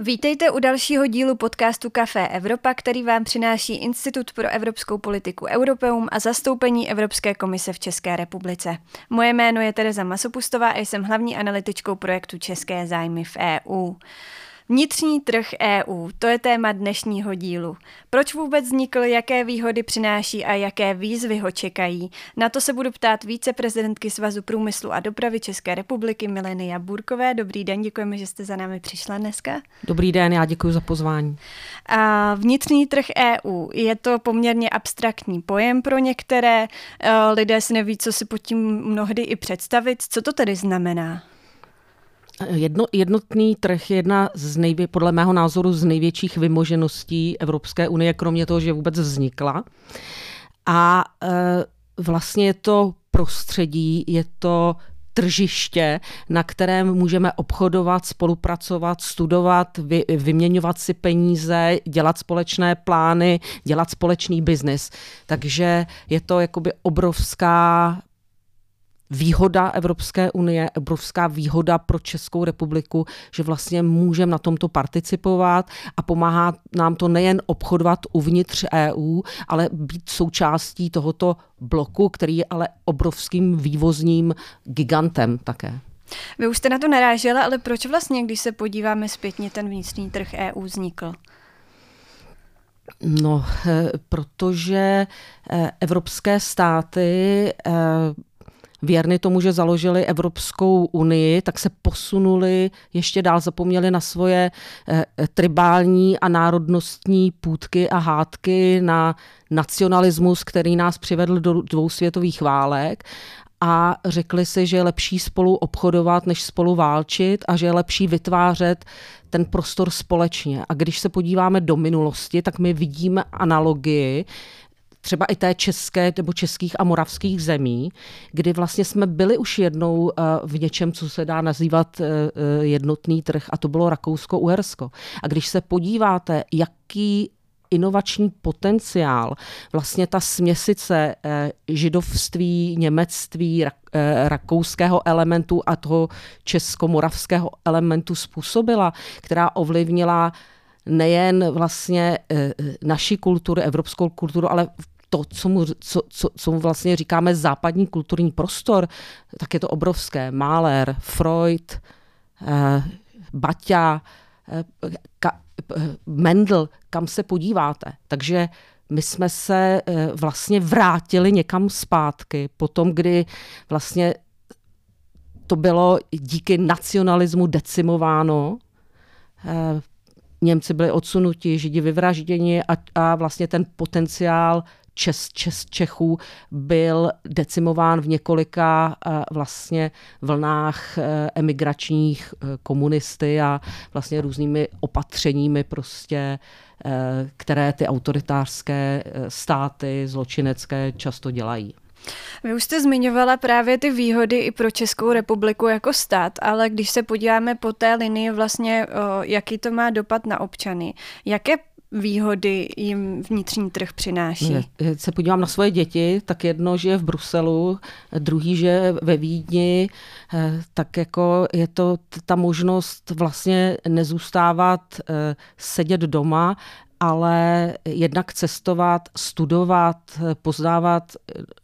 Vítejte u dalšího dílu podcastu Café Evropa, který vám přináší Institut pro evropskou politiku Europeum a zastoupení Evropské komise v České republice. Moje jméno je Tereza Masopustová a jsem hlavní analytičkou projektu České zájmy v EU. Vnitřní trh EU, to je téma dnešního dílu. Proč vůbec vznikl, jaké výhody přináší a jaké výzvy ho čekají? Na to se budu ptát víceprezidentky Svazu průmyslu a dopravy České republiky Milenia Burkové. Dobrý den, děkujeme, že jste za námi přišla dneska. Dobrý den, já děkuji za pozvání. A vnitřní trh EU, je to poměrně abstraktní pojem pro některé. Lidé si neví, co si pod tím mnohdy i představit. Co to tedy znamená? Jedno, jednotný trh je jedna z nejvě, podle mého názoru z největších vymožeností Evropské unie, kromě toho, že vůbec vznikla. A e, vlastně je to prostředí, je to tržiště, na kterém můžeme obchodovat, spolupracovat, studovat, vy, vyměňovat si peníze, dělat společné plány, dělat společný biznis. Takže je to jakoby obrovská výhoda Evropské unie, obrovská výhoda pro Českou republiku, že vlastně můžeme na tomto participovat a pomáhá nám to nejen obchodovat uvnitř EU, ale být součástí tohoto bloku, který je ale obrovským vývozním gigantem také. Vy už jste na to narážela, ale proč vlastně, když se podíváme zpětně, ten vnitřní trh EU vznikl? No, eh, protože eh, evropské státy eh, věrny tomu, že založili Evropskou unii, tak se posunuli ještě dál, zapomněli na svoje eh, tribální a národnostní půdky a hádky, na nacionalismus, který nás přivedl do dvou světových válek a řekli si, že je lepší spolu obchodovat, než spolu válčit a že je lepší vytvářet ten prostor společně. A když se podíváme do minulosti, tak my vidíme analogii třeba i té české nebo českých a moravských zemí, kdy vlastně jsme byli už jednou eh, v něčem, co se dá nazývat eh, eh, jednotný trh a to bylo Rakousko-Uhersko. A když se podíváte, jaký inovační potenciál, vlastně ta směsice židovství, němectví, rakouského elementu a toho česko-moravského elementu způsobila, která ovlivnila nejen vlastně naši kulturu, evropskou kulturu, ale to, co mu, co, co, co mu vlastně říkáme západní kulturní prostor, tak je to obrovské. Mahler, Freud, eh, Baťa, eh, ka, eh, Mendel, kam se podíváte. Takže my jsme se eh, vlastně vrátili někam zpátky, potom, kdy vlastně to bylo díky nacionalismu decimováno, eh, Němci byli odsunuti, Židi vyvražděni a, a vlastně ten potenciál Čes, Čes, Čechů byl decimován v několika uh, vlastně vlnách uh, emigračních uh, komunisty a vlastně různými opatřeními prostě, které ty autoritářské státy zločinecké často dělají. Vy už jste zmiňovala právě ty výhody i pro Českou republiku jako stát, ale když se podíváme po té linii vlastně, jaký to má dopad na občany, jaké výhody jim vnitřní trh přináší? Se podívám na svoje děti, tak jedno žije v Bruselu, druhý žije ve Vídni, eh, tak jako je to ta možnost vlastně nezůstávat eh, sedět doma, ale jednak cestovat, studovat, poznávat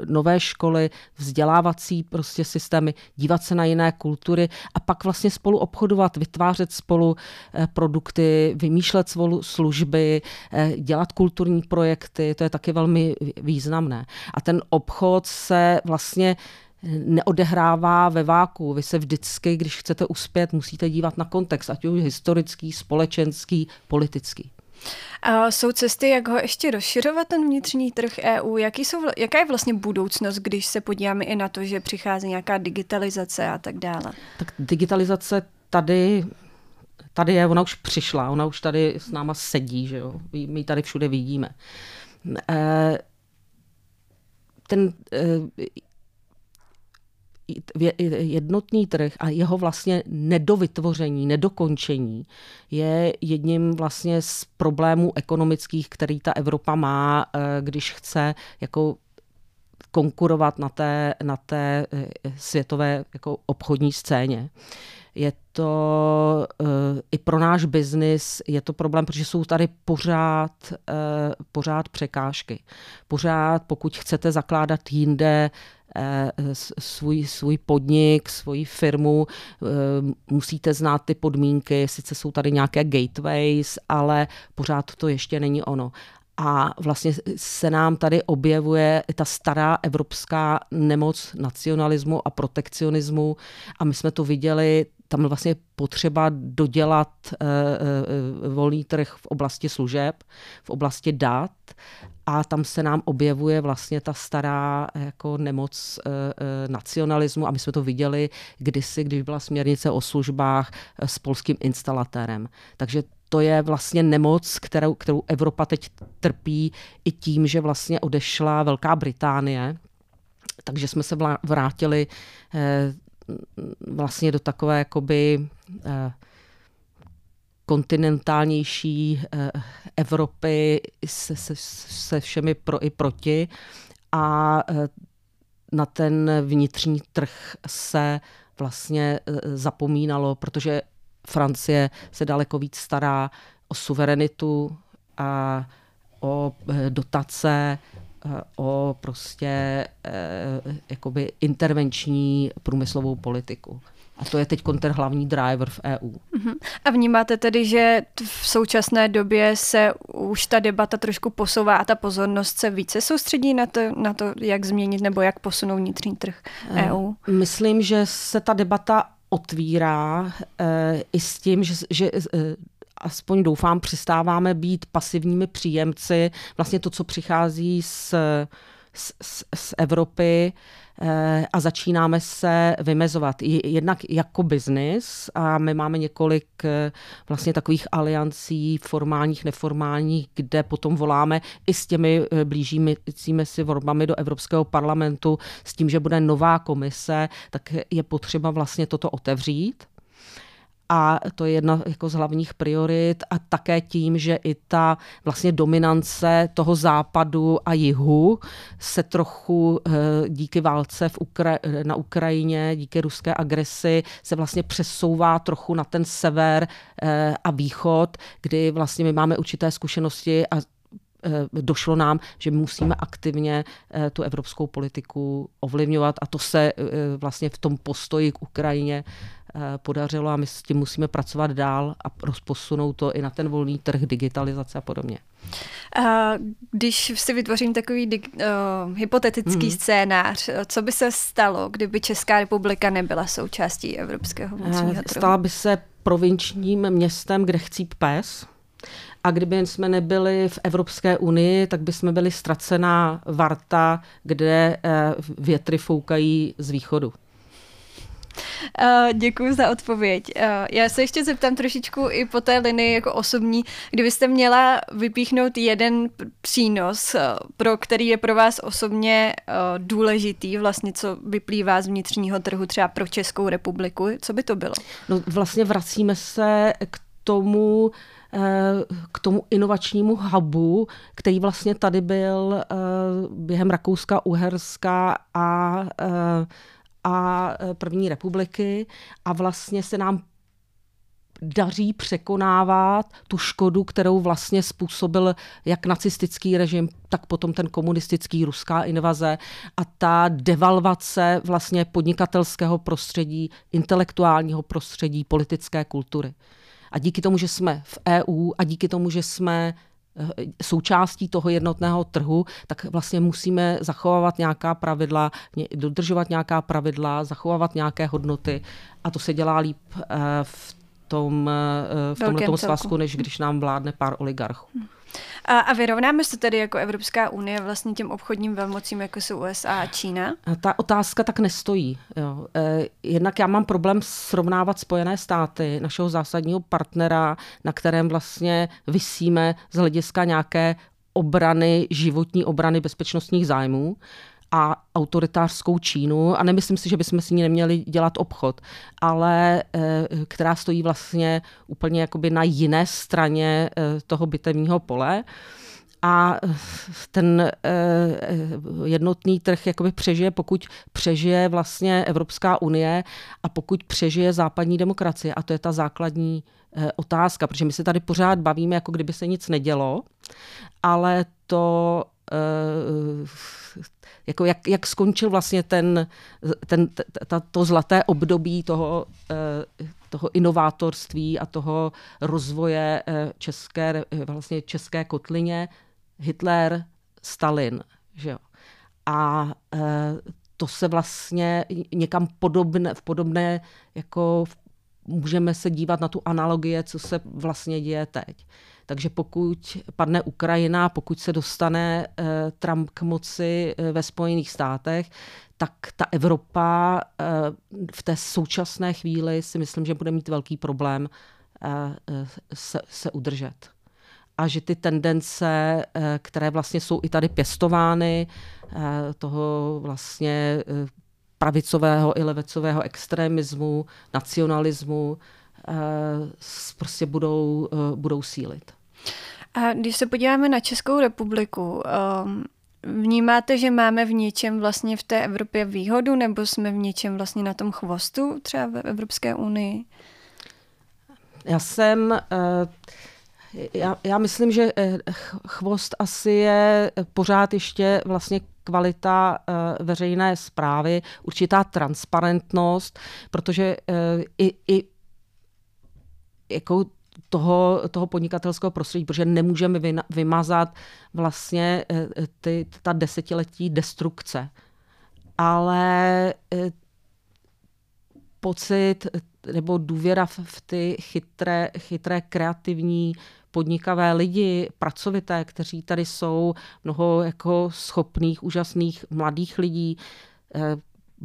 nové školy, vzdělávací prostě systémy, dívat se na jiné kultury a pak vlastně spolu obchodovat, vytvářet spolu eh, produkty, vymýšlet spolu služby, eh, dělat kulturní projekty, to je taky velmi významné. A ten obchod se vlastně neodehrává ve váku. Vy se vždycky, když chcete uspět, musíte dívat na kontext, ať už historický, společenský, politický. A jsou cesty, jak ho ještě rozšiřovat, ten vnitřní trh EU? Jaký jsou, jaká je vlastně budoucnost, když se podíváme i na to, že přichází nějaká digitalizace a tak dále? Tak digitalizace tady tady je, ona už přišla, ona už tady s náma sedí, že jo? my ji tady všude vidíme. Eh, ten eh, jednotný trh a jeho vlastně nedovytvoření, nedokončení je jedním vlastně z problémů ekonomických, který ta Evropa má, eh, když chce jako konkurovat na té, na té eh, světové jako obchodní scéně. je to uh, i pro náš biznis, je to problém, protože jsou tady pořád, pořád překážky. Pořád, pokud chcete zakládat jinde svůj, svůj podnik, svoji firmu, musíte znát ty podmínky, sice jsou tady nějaké gateways, ale pořád to ještě není ono. A vlastně se nám tady objevuje ta stará evropská nemoc nacionalismu a protekcionismu. A my jsme to viděli, tam vlastně potřeba dodělat uh, uh, volný trh v oblasti služeb, v oblasti dat a tam se nám objevuje vlastně ta stará jako nemoc nacionalismu a my jsme to viděli kdysi, když byla směrnice o službách s polským instalatérem. Takže to je vlastně nemoc, kterou, kterou Evropa teď trpí i tím, že vlastně odešla Velká Británie. Takže jsme se vrátili eh, vlastně do takové jakoby eh, kontinentálnější eh, Evropy se, se, se všemi pro i proti. A na ten vnitřní trh se vlastně zapomínalo, protože Francie se daleko víc stará o suverenitu a o eh, dotace, eh, o prostě eh, jakoby intervenční průmyslovou politiku. A to je teď ten hlavní driver v EU. Uh-huh. A vnímáte tedy, že v současné době se už ta debata trošku posouvá a ta pozornost se více soustředí na to, na to jak změnit nebo jak posunout vnitřní trh EU? Myslím, že se ta debata otvírá e, i s tím, že, že e, aspoň doufám, přistáváme být pasivními příjemci. Vlastně to, co přichází z, z, z Evropy, Eh, a začínáme se vymezovat. Jednak jako biznis a my máme několik eh, vlastně takových aliancí formálních, neformálních, kde potom voláme i s těmi eh, blížícími si volbami do Evropského parlamentu s tím, že bude nová komise, tak je potřeba vlastně toto otevřít a to je jedna jako z hlavních priorit a také tím, že i ta vlastně dominance toho západu a jihu se trochu eh, díky válce v Ukra- na Ukrajině, díky ruské agresi se vlastně přesouvá trochu na ten sever eh, a východ, kdy vlastně my máme určité zkušenosti a eh, došlo nám, že musíme aktivně tu evropskou politiku ovlivňovat a to se vlastně v tom postoji k Ukrajině podařilo a my s tím musíme pracovat dál a rozposunout to i na ten volný trh, digitalizace a podobně. A když si vytvořím takový uh, hypotetický hmm. scénář, co by se stalo, kdyby Česká republika nebyla součástí Evropského eh, vnitřního trhu? Stala by se provinčním městem, kde chcíp pes. A kdyby jsme nebyli v Evropské unii, tak by jsme byli ztracená varta, kde větry foukají z východu. Uh, děkuji za odpověď. Uh, já se ještě zeptám trošičku i po té linii jako osobní, kdybyste měla vypíchnout jeden přínos, uh, pro který je pro vás osobně důležitý, vlastně co vyplývá z vnitřního trhu třeba pro Českou republiku, co by to bylo? No vlastně vracíme se k tomu, k tomu inovačnímu hubu, který vlastně tady byl během Rakouska, Uherska a a e, první republiky a vlastně se nám daří překonávat tu škodu, kterou vlastně způsobil jak nacistický režim, tak potom ten komunistický ruská invaze a ta devalvace vlastně podnikatelského prostředí, intelektuálního prostředí, politické kultury. A díky tomu, že jsme v EU a díky tomu, že jsme Eh, součástí toho jednotného trhu, tak vlastně musíme zachovávat nějaká pravidla, dodržovat nějaká pravidla, zachovávat nějaké hodnoty. A to se dělá líp eh, v tom, eh, v tomhle svazku, než když nám vládne pár oligarchů. A, a vyrovnáme se tedy jako Evropská unie vlastně těm obchodním velmocím, jako jsou USA a Čína? A ta otázka tak nestojí. Jo. E, jednak já mám problém srovnávat Spojené státy, našeho zásadního partnera, na kterém vlastně vysíme z hlediska nějaké obrany, životní obrany bezpečnostních zájmů a autoritářskou Čínu a nemyslím si, že bychom si ní neměli dělat obchod, ale eh, která stojí vlastně úplně jakoby na jiné straně eh, toho bitevního pole. a ten jednotný trh jakoby přežije, pokud přežije vlastně Evropská unie a pokud přežije západní demokracie. A to je ta základní otázka, protože my se tady pořád bavíme, jako kdyby se nic nedělo, ale to jako jak, jak skončil vlastně ten, ten, ta, to zlaté období toho, eh, toho inovátorství a toho rozvoje eh, české, vlastně české kotlině Hitler, Stalin. Že jo. A eh, to se vlastně někam podobné, v podobné, jako můžeme se dívat na tu analogie, co se vlastně děje teď. Takže pokud padne Ukrajina, pokud se dostane eh, Trump k moci eh, ve Spojených státech, tak ta Evropa eh, v té současné chvíli si myslím, že bude mít velký problém se, se udržet. A že ty tendence, které vlastně jsou i tady pěstovány, toho vlastně pravicového i levicového extremismu, nacionalismu, prostě budou, budou sílit. A když se podíváme na Českou republiku, um, vnímáte, že máme v něčem vlastně v té Evropě výhodu, nebo jsme v něčem vlastně na tom chvostu třeba v Evropské unii? Já jsem... Uh, já, já myslím, že eh, chvost asi je pořád ještě vlastně kvalita veřejné zprávy, určitá transparentnost, protože i, i jako toho, toho podnikatelského prostředí, protože nemůžeme vymazat vlastně eh, ty, ta desetiletí destrukce. Ale eh, pocit nebo důvěra v, ty chytré, chytré, kreativní, podnikavé lidi, pracovité, kteří tady jsou, mnoho jako schopných, úžasných mladých lidí, eh,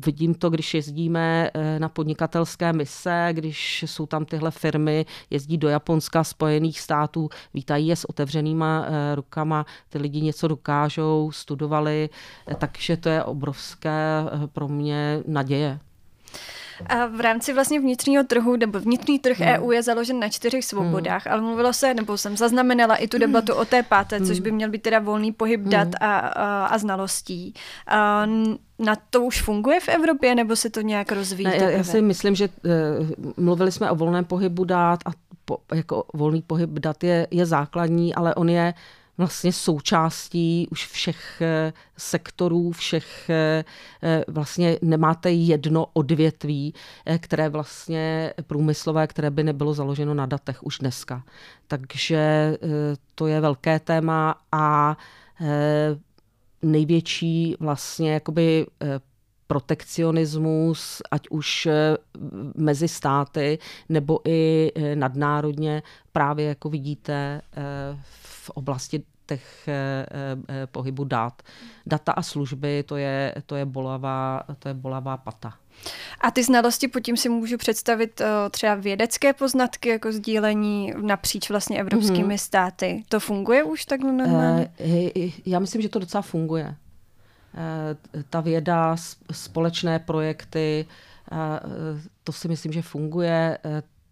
Vidím to, když jezdíme eh, na podnikatelské mise, když jsou tam tyhle firmy, jezdí do Japonska, Spojených států, vítají je s otevřenýma eh, rukama, ty lidi něco dokážou, studovali, eh, takže to je obrovské pro mě naděje. A v rámci vlastně vnitřního trhu, nebo vnitřní trh hmm. EU je založen na čtyřech svobodách, hmm. ale mluvilo se, nebo jsem zaznamenala i tu debatu hmm. o té páté, hmm. což by měl být teda volný pohyb hmm. dat a, a, a znalostí. A na to už funguje v Evropě, nebo se to nějak rozvíjí? Ne, já, já si myslím, že uh, mluvili jsme o volném pohybu dat a po, jako volný pohyb dat je, je základní, ale on je vlastně součástí už všech eh, sektorů, všech eh, eh, vlastně nemáte jedno odvětví, které vlastně průmyslové, které by nebylo založeno na datech už dneska. Takže to je velké téma a největší vlastně jakoby protekcionismus, ať už mezi státy nebo i nadnárodně, právě jako vidíte v oblasti těch eh, eh, pohybu dát. Data a služby, to je, to je, bolavá, to je bolavá pata. A ty znalosti pod tím si můžu představit eh, třeba vědecké poznatky, jako sdílení napříč vlastně evropskými mm-hmm. státy. To funguje už tak normálně? Já myslím, že to docela funguje. Ta věda, společné projekty, to si myslím, že funguje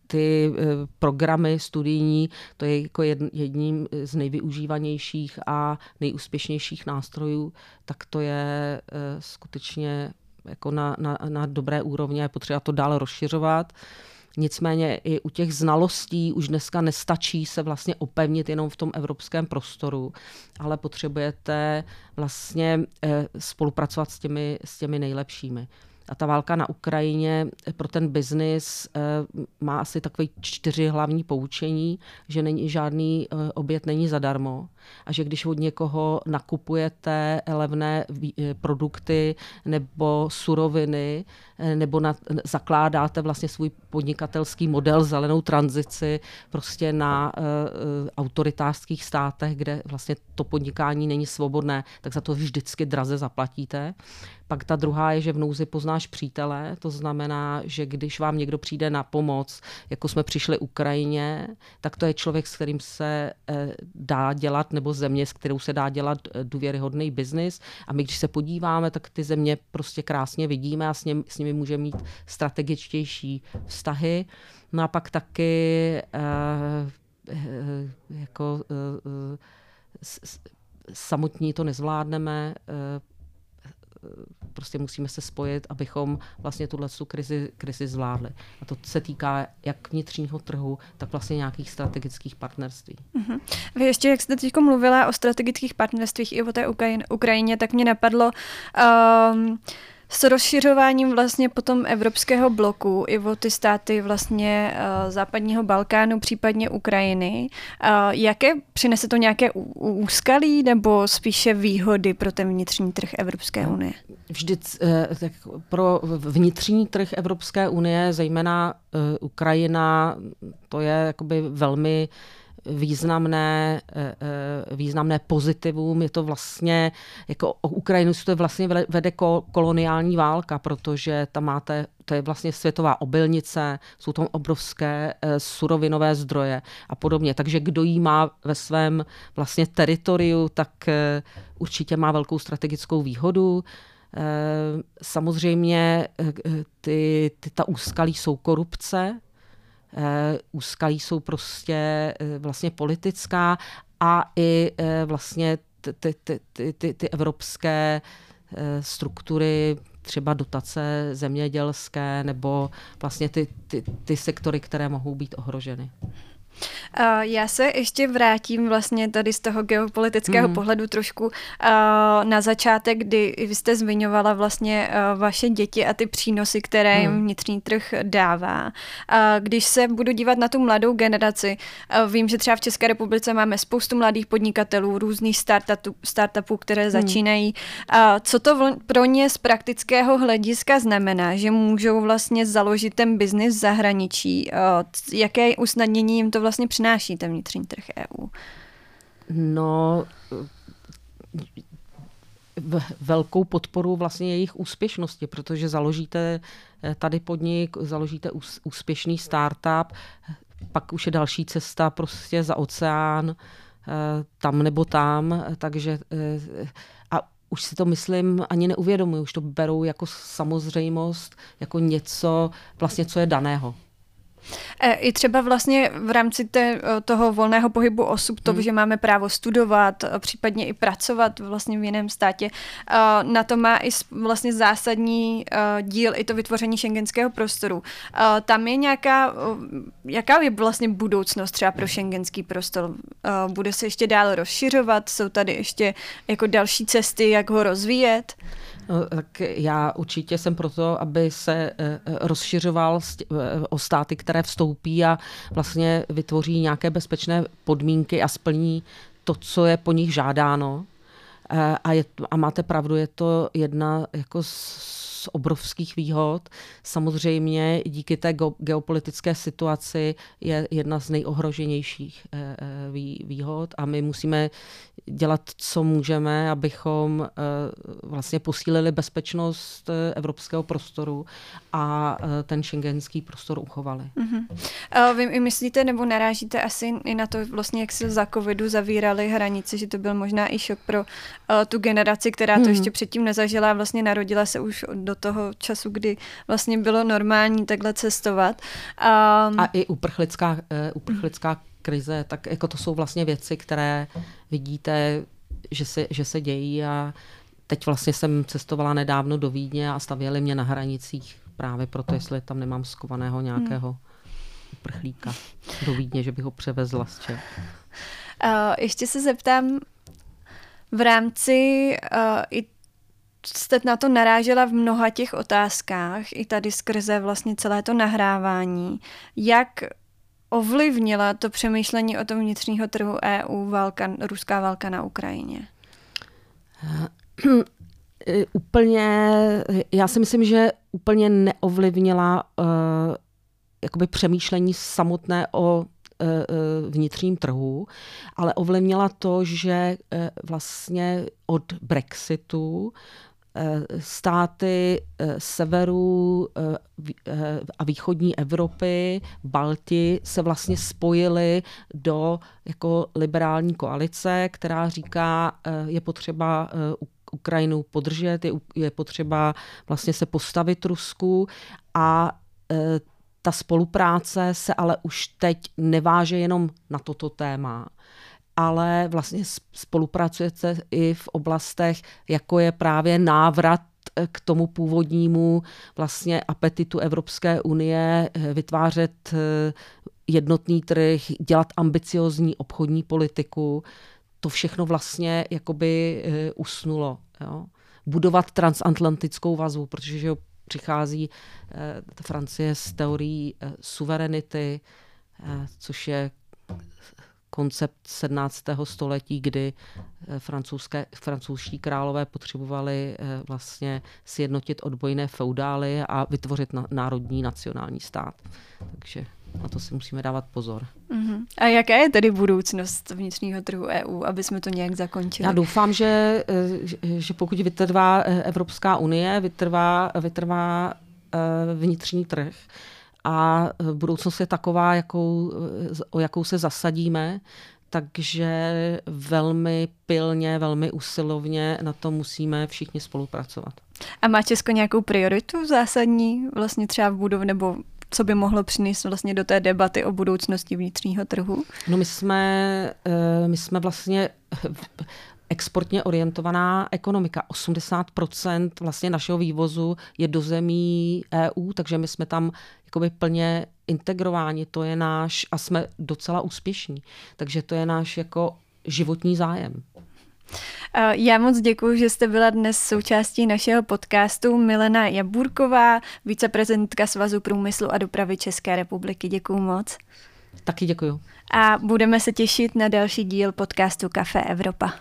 ty eh, programy studijní, to je jako jedním z nejvyužívanějších a nejúspěšnějších nástrojů, tak to je eh, skutečně jako na, na, na dobré úrovni, je potřeba to dál rozšiřovat. Nicméně i u těch znalostí už dneska nestačí se vlastně opevnit jenom v tom evropském prostoru, ale potřebujete vlastně eh, spolupracovat s těmi, s těmi nejlepšími. A ta válka na Ukrajině pro ten biznis eh, má asi takové čtyři hlavní poučení, že není žádný eh, oběd není zadarmo a že když od někoho nakupujete levné eh, produkty nebo suroviny nebo na, zakládáte vlastně svůj podnikatelský model zelenou tranzici prostě na autoritářských státech, kde vlastně to podnikání není svobodné, tak za to vždycky draze zaplatíte. Pak ta druhá je, že v nouzi poznáš přítele, to znamená, že když vám někdo přijde na pomoc, jako jsme přišli Ukrajině, tak to je člověk, s kterým se eh, dá dělat, nebo země, s kterou se dá dělat eh, důvěryhodný biznis. A my, když se podíváme, tak ty země prostě krásně vidíme a s, ním, s nimi můžeme mít strategičtější vztahy. No a pak taky uh, jako samotní to nezvládneme, prostě musíme se spojit, abychom vlastně tuhle krizi, krizi zvládli. A to se týká jak vnitřního trhu, tak vlastně nějakých strategických partnerství. Uh-huh. Vy ještě, jak jste teď mluvila o strategických partnerstvích i o té Ukrajině, tak mě napadlo, um, s rozšiřováním vlastně potom evropského bloku i o ty státy vlastně uh, západního Balkánu, případně Ukrajiny. Uh, jaké přinese to nějaké úskalí nebo spíše výhody pro ten vnitřní trh Evropské unie? Vždy uh, tak pro vnitřní trh Evropské unie, zejména Ukrajina, to je jakoby velmi uh, významné, eh, eh, významné pozitivum. Je to vlastně, jako o Ukrajinu se to vlastně vede koloniální válka, protože tam máte, to je vlastně světová obilnice, jsou tam obrovské eh, surovinové zdroje a podobně. Takže kdo jí má ve svém vlastně teritoriu, tak určitě má velkou strategickou výhodu. Samozřejmě ty, ty, ta úskalí jsou korupce, úskalí jsou prostě eh, vlastně politická a i eh, vlastně ty, ty, ty, ty, ty evropské struktury, třeba dotace zemědělské nebo vlastně ty, ty, ty sektory, které mohou být ohroženy. Já se ještě vrátím vlastně tady z toho geopolitického mm. pohledu trošku na začátek, kdy vy jste zmiňovala vlastně vaše děti a ty přínosy, které jim mm. vnitřní trh dává. Když se budu dívat na tu mladou generaci, vím, že třeba v České republice máme spoustu mladých podnikatelů, různých startupů, startupů které mm. začínají. Co to pro ně z praktického hlediska znamená, že můžou vlastně založit ten biznis v zahraničí? Jaké usnadnění jim to vlastně přináší ten vnitřní trh EU? No, velkou podporu vlastně jejich úspěšnosti, protože založíte eh, tady podnik, založíte úspěšný startup, pak už je další cesta prostě za oceán, eh, tam nebo tam, takže eh, a už si to myslím ani neuvědomuji, už to berou jako samozřejmost, jako něco vlastně, co je daného. E, I třeba vlastně v rámci te, e, toho volného pohybu osob, to, hmm. že máme právo studovat, e, případně i pracovat vlastně v jiném státě, na to má i vlastně zásadní díl i to vytvoření šengenského prostoru. Tam je nějaká, jaká je vlastně budoucnost třeba pro šengenský prostor? Bude se ještě dál rozšiřovat? Jsou tady ještě jako další cesty, jak ho rozvíjet? No, tak já určitě jsem proto, aby se rozšiřoval o státy, které vstoupí a vlastně vytvoří nějaké bezpečné podmínky a splní to, co je po nich žádáno. A, je, a máte pravdu, je to jedna jako z obrovských výhod. Samozřejmě díky té geopolitické situaci je jedna z nejohroženějších eh, eh, výhod a my musíme dělat, co můžeme, abychom eh, vlastně posílili bezpečnost evropského prostoru a ten šengenský prostor uchovali. Uh-huh. Vy myslíte nebo narážíte asi i na to, vlastně, jak se za covidu zavírali hranice, že to byl možná i šok pro tu generaci, která to hmm. ještě předtím nezažila vlastně narodila se už do toho času, kdy vlastně bylo normální takhle cestovat. A, a i uprchlická, uh, uprchlická krize, tak jako to jsou vlastně věci, které vidíte, že se, že se dějí a teď vlastně jsem cestovala nedávno do Vídně a stavěli mě na hranicích právě proto, jestli tam nemám skovaného nějakého hmm. uprchlíka do Vídně, že bych ho převezla z Čech. Uh, ještě se zeptám, v rámci uh, i jste na to narážela v mnoha těch otázkách, i tady skrze vlastně celé to nahrávání. Jak ovlivnila to přemýšlení o tom vnitřního trhu EU válka, ruská válka na Ukrajině? úplně, já si myslím, že úplně neovlivnila uh, jakoby přemýšlení samotné o vnitřním trhu, ale ovlivnila to, že vlastně od Brexitu státy severu a východní Evropy, Balti se vlastně spojily do jako liberální koalice, která říká, je potřeba Ukrajinu podržet, je, je potřeba vlastně se postavit Rusku a ta spolupráce se ale už teď neváže jenom na toto téma. ale vlastně spolupracujete i v oblastech, jako je právě návrat k tomu původnímu vlastně apetitu Evropské unie eh, vytvářet eh, jednotný trh, dělat ambiciozní obchodní politiku, to všechno vlastně jakoby eh, usnulo. Jo? Budovat transatlantickou vazbu, protože že přichází Francie s teorií suverenity, což je koncept 17. století, kdy eh, francouzské, francouzští králové potřebovali eh, vlastně sjednotit odbojné feudály a vytvořit národní nacionální stát. Takže na to si musíme dávat pozor. Uh-huh. A jaká je tedy budoucnost vnitřního trhu EU, aby jsme to nějak zakončili? Já doufám, že, eh, že pokud vytrvá Evropská unie, vytrvá, vytrvá vnitřní trh, a budoucnost je taková, jakou, o jakou se zasadíme, takže velmi pilně, velmi usilovně na to musíme všichni spolupracovat. A má Česko nějakou prioritu zásadní vlastně třeba v budov nebo co by mohlo přinést vlastně do té debaty o budoucnosti vnitřního trhu? No my jsme, e, my jsme vlastně exportně orientovaná ekonomika. 80% vlastně našeho vývozu je do zemí EU, takže my jsme tam jakoby plně integrováni. To je náš, a jsme docela úspěšní. Takže to je náš jako životní zájem. Já moc děkuji, že jste byla dnes součástí našeho podcastu. Milena Jaburková, viceprezidentka Svazu průmyslu a dopravy České republiky. Děkuji moc. Taky děkuji. A budeme se těšit na další díl podcastu Café Evropa.